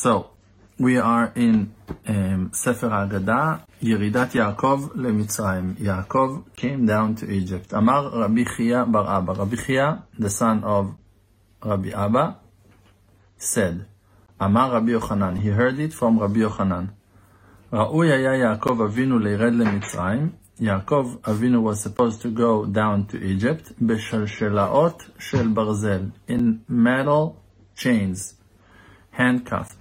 So, we are in um, Sefer Haggadah, ירידת יעקב למצרים. Yaakov came down to Egypt. Amar Rabbi Chia bar Abba. Rabbi Chia, the son of Rabbi Abba, said, Amar Rabbi Yochanan. He heard it from Rabbi Yochanan. ראוי היה יעקב אבינו לירד למצרים. Yaakov Avinu was supposed to go down to Egypt בשלשלאות של ברזל, in metal chains, handcuffed.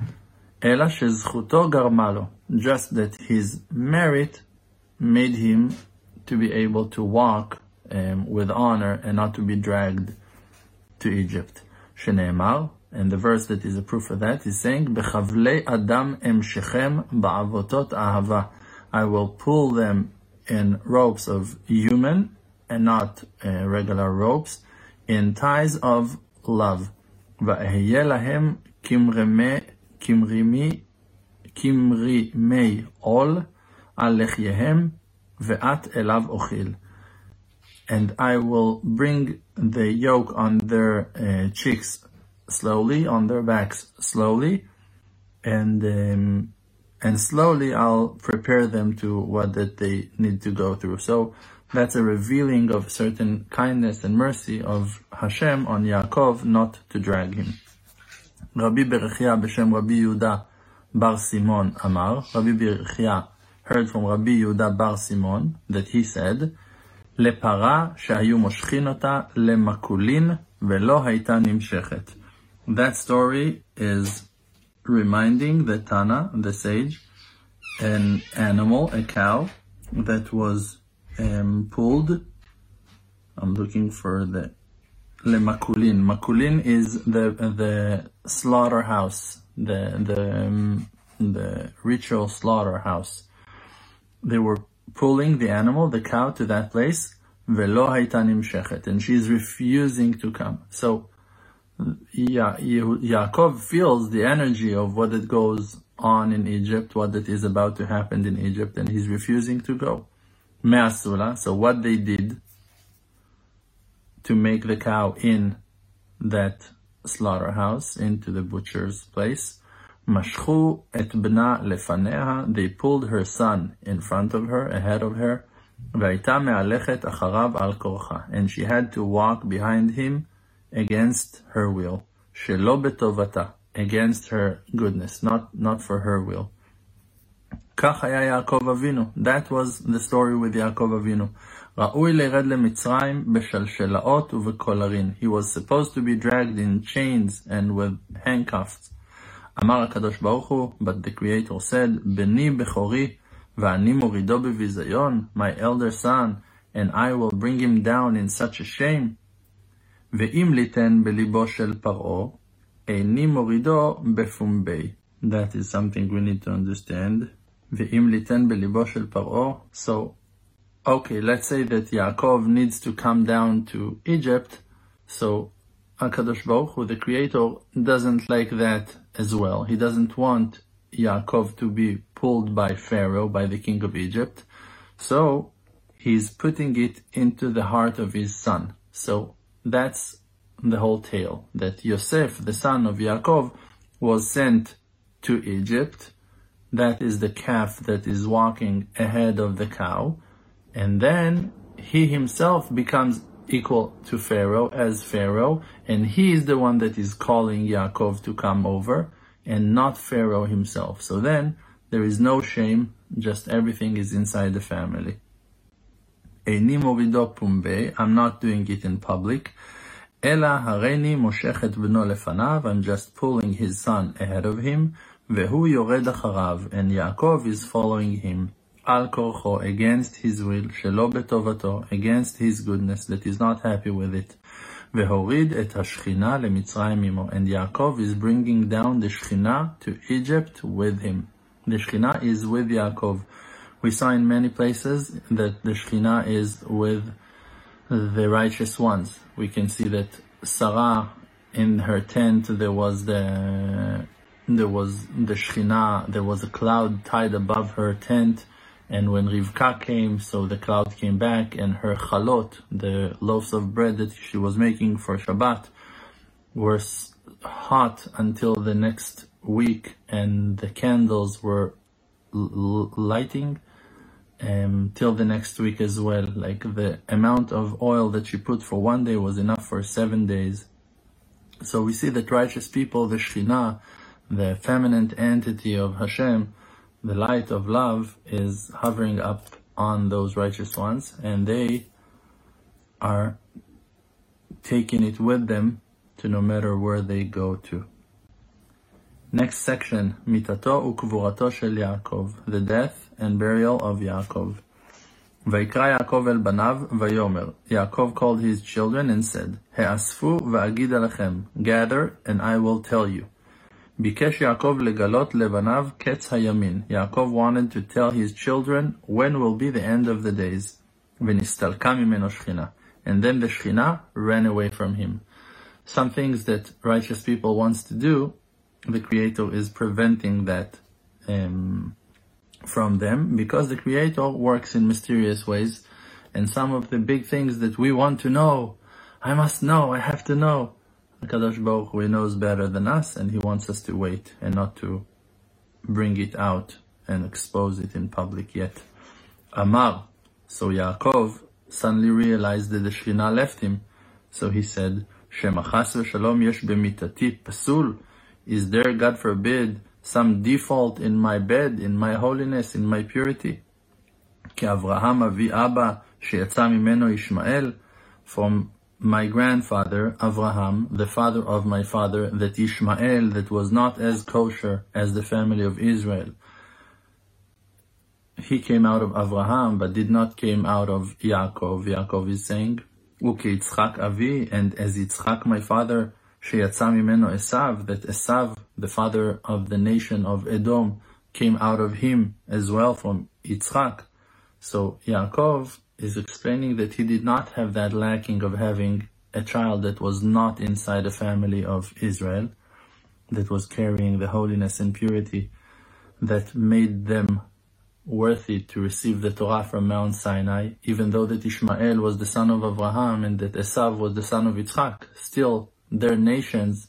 אלא שזכותו גרמה לו, just that his merit made him to be able to walk um, with honor and not to be dragged to Egypt. שנאמר, and the verse that is a proof of that is saying, בחבלי אדם המשכם בעבותות אהבה. I will pull them in ropes of human and not uh, regular ropes, in ties of love. ואהיה להם כמרמי כמרימי, כמרימי עול על לחייהם, ואת אליו אוכיל. And I will bring the yoke on their uh, cheeks slowly, on their backs slowly, and um, and slowly I'll prepare them to what that they need to go through. So that's a revealing of certain kindness and mercy of Hashem on Yaakov not to drag him. Rabbi Berechia b'shem Rabbi Yehuda bar Simon Amar. Rabbi Berechia heard from Rabbi Yehuda bar Simon that he said, לפרה שהיו מושכין אותה למקולין ולא הייתה נמשכת. That story is reminding the Tana, the sage, an animal, a cow, that was um, pulled. I'm looking for the lemakulin. Makulin is the the slaughterhouse, the the um, the ritual slaughterhouse. They were pulling the animal, the cow, to that place. Velo shechet, and she's refusing to come. So, ya- Yaakov feels the energy of what it goes on in Egypt, what it is about to happen in Egypt, and he's refusing to go. Me'asula. So what they did to make the cow in that slaughterhouse, into the butcher's place. Mashchu et bna lefaneha. They pulled her son in front of her, ahead of her. V'ayta me'alechet acharav al korcha. And she had to walk behind him against her will. Shelo betovata. Against her goodness, not, not for her will. כך היה יעקב אבינו. That was the story with יעקב אבינו. ראוי לרד למצרים בשלשלאות ובקולרין. He was supposed to be dragged in chains and with handcuffs. אמר הקדוש ברוך הוא, but the creator said, בני בכורי ואני מורידו בביזיון, my elder son, and I will bring him down in such a shame. ואם ליתן בליבו של פרעה, איני מורידו בפומבי. That is something we need to understand. So, okay, let's say that Yaakov needs to come down to Egypt. So, HaKadosh Baruch Hu, the Creator, doesn't like that as well. He doesn't want Yaakov to be pulled by Pharaoh, by the king of Egypt. So, he's putting it into the heart of his son. So, that's the whole tale, that Yosef, the son of Yaakov, was sent to Egypt that is the calf that is walking ahead of the cow, and then he himself becomes equal to Pharaoh as Pharaoh, and he is the one that is calling Yaakov to come over, and not Pharaoh himself. So then there is no shame, just everything is inside the family. I'm not doing it in public. Ela hareni moshechet bno lefanav. I'm just pulling his son ahead of him. Vehu yored acharav, and Yaakov is following him, al korcho, against his will, shelo betovato, against his goodness, that is not happy with it. Vehorid et hashchina lemitzrayim and Yaakov is bringing down the shchina to Egypt with him. The shchina is with Yaakov. We saw in many places that the shchina is with the righteous ones. We can see that Sarah in her tent there was the there was the Shekhinah, there was a cloud tied above her tent, and when Rivka came, so the cloud came back, and her chalot, the loaves of bread that she was making for Shabbat, were hot until the next week and the candles were lighting um, till the next week as well. Like the amount of oil that she put for one day was enough for seven days. So we see that righteous people, the Shekhinah, the feminine entity of Hashem, the light of love, is hovering up on those righteous ones, and they are taking it with them to no matter where they go to. Next section, Mitato ukvurato shel Yaakov, the death and burial of Yaakov. ויקרא יעקב אל בניו, ויאמר, Yaakov called his children and said, האספו ואגיד עליכם, gather and I will tell you. Bikesh Yaakov legalot lebanav ketz hayamin. Yaakov wanted to tell his children when will be the end of the days. Venistalka mimeno. And then the shchina ran away from him. Some things that righteous people wants to do, the Creator is preventing that um, from them because the Creator works in mysterious ways. And some of the big things that we want to know, I must know, I have to know Kadosh Baruch Hu knows better than us and he wants us to wait and not to bring it out and expose it in public yet. Amar, so Yaakov suddenly realized that the Shekhinah left him. So he said, Shemachas v'shalom yesh bemitati pasul. Is there, God forbid, some default in my bed, in my holiness, in my purity? Ki Avraham avi Abba she'yatza mimeno Ishmael. From my grandfather, Avraham, the father of my father, that Ishmael, that was not as kosher as the family of Israel. He came out of Avraham, but did not came out of Yaakov. Yaakov is saying, Uki Yitzchak Avi, and as Yitzchak my father, Sheyatza meno Esav, that Esav, the father of the nation of Edom, came out of him as well from Yitzchak. So Yaakov is explaining that he did not have that lacking of having a child that was not inside the family of Israel, that was carrying the holiness and purity that made them worthy to receive the Torah from Mount Sinai, even though that Ishmael was the son of Abraham and that Esav was the son of Yitzchak, still their nations,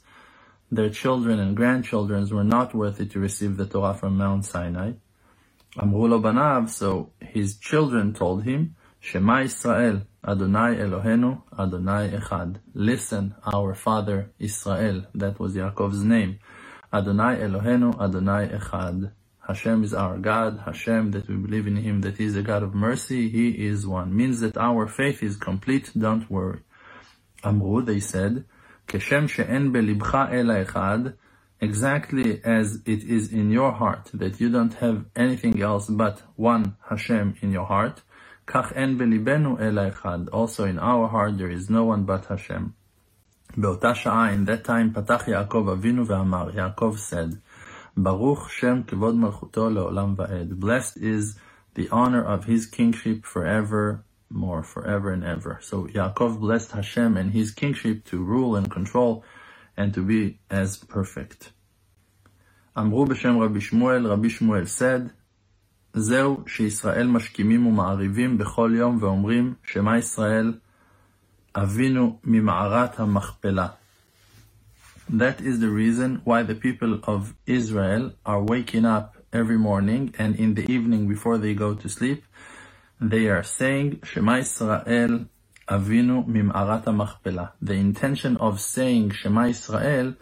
their children and grandchildren were not worthy to receive the Torah from Mount Sinai. Amru lo banav, so his children told him, Shema Israel, Adonai Elohenu, Adonai Echad. Listen, our father Israel, that was Yaakov's name. Adonai Elohenu, Adonai Echad. Hashem is our God, Hashem that we believe in Him, that He is a God of mercy, He is one. Means that our faith is complete, don't worry. Amru, they said, כשם שאין בלבך אלא אחד, exactly as it is in your heart, that you don't have anything else but one Hashem in your heart, כך אין בליבנו אלא אחד. Also in our heart there is no one but Hashem. באותה שעה, in that time, פתח יעקב אבינו ואמר, יעקב said, ברוך שם כבוד מלכותו לעולם ועד. Blessed is the honor of his kingship forever more, forever and ever. So Yaakov blessed Hashem and his kingship to rule and control and to be as perfect. אמרו בשם רבי שמואל, רבי שמואל said, זהו שישראל משכימים ומעריבים בכל יום ואומרים, שמע ישראל, אבינו ממערת המכפלה. That is the reason why the people of Israel are waking up every morning and in the evening before they go to sleep, they are saying, Shema Israel Avinu Mim'arat HaMachpelah. The intention of saying Shema Israel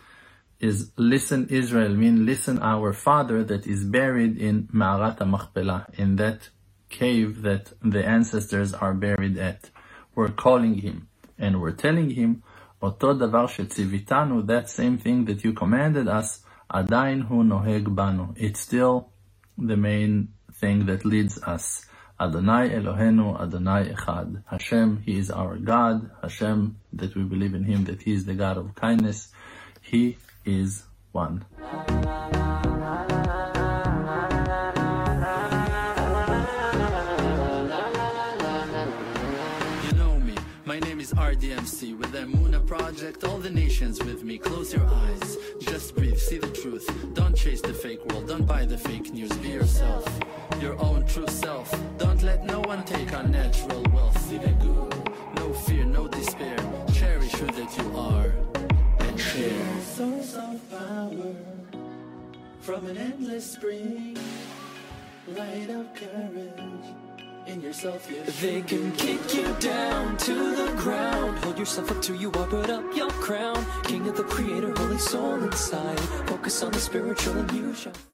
is listen Israel, mean listen our father that is buried in Ma'arat HaMachpelah, in that cave that the ancestors are buried at. We're calling him and we're telling him אותו דבר שציוויתנו, that same thing that you commanded us, עדיין הוא נוהג בנו. It's still the main thing that leads us. Adonai Elohenu, Adonai Echad. Hashem, He is our God. Hashem, that we believe in Him, that He is the God of kindness. He is one. You know me, my name is RDMC. With the Muna project, all the nations with me. Close your eyes, just breathe, see the truth. Don't chase the fake world, don't buy the fake news. Be yourself, your own true self. Don't let no one take our natural wealth. See the good, no fear, no despair. Cherish who that you are power, from an endless spring. Light of courage in yourself. You They can kick you down to the ground. Hold yourself up to you are, put up your crown. King of the creator, holy soul inside. Focus on the spiritual and you shall.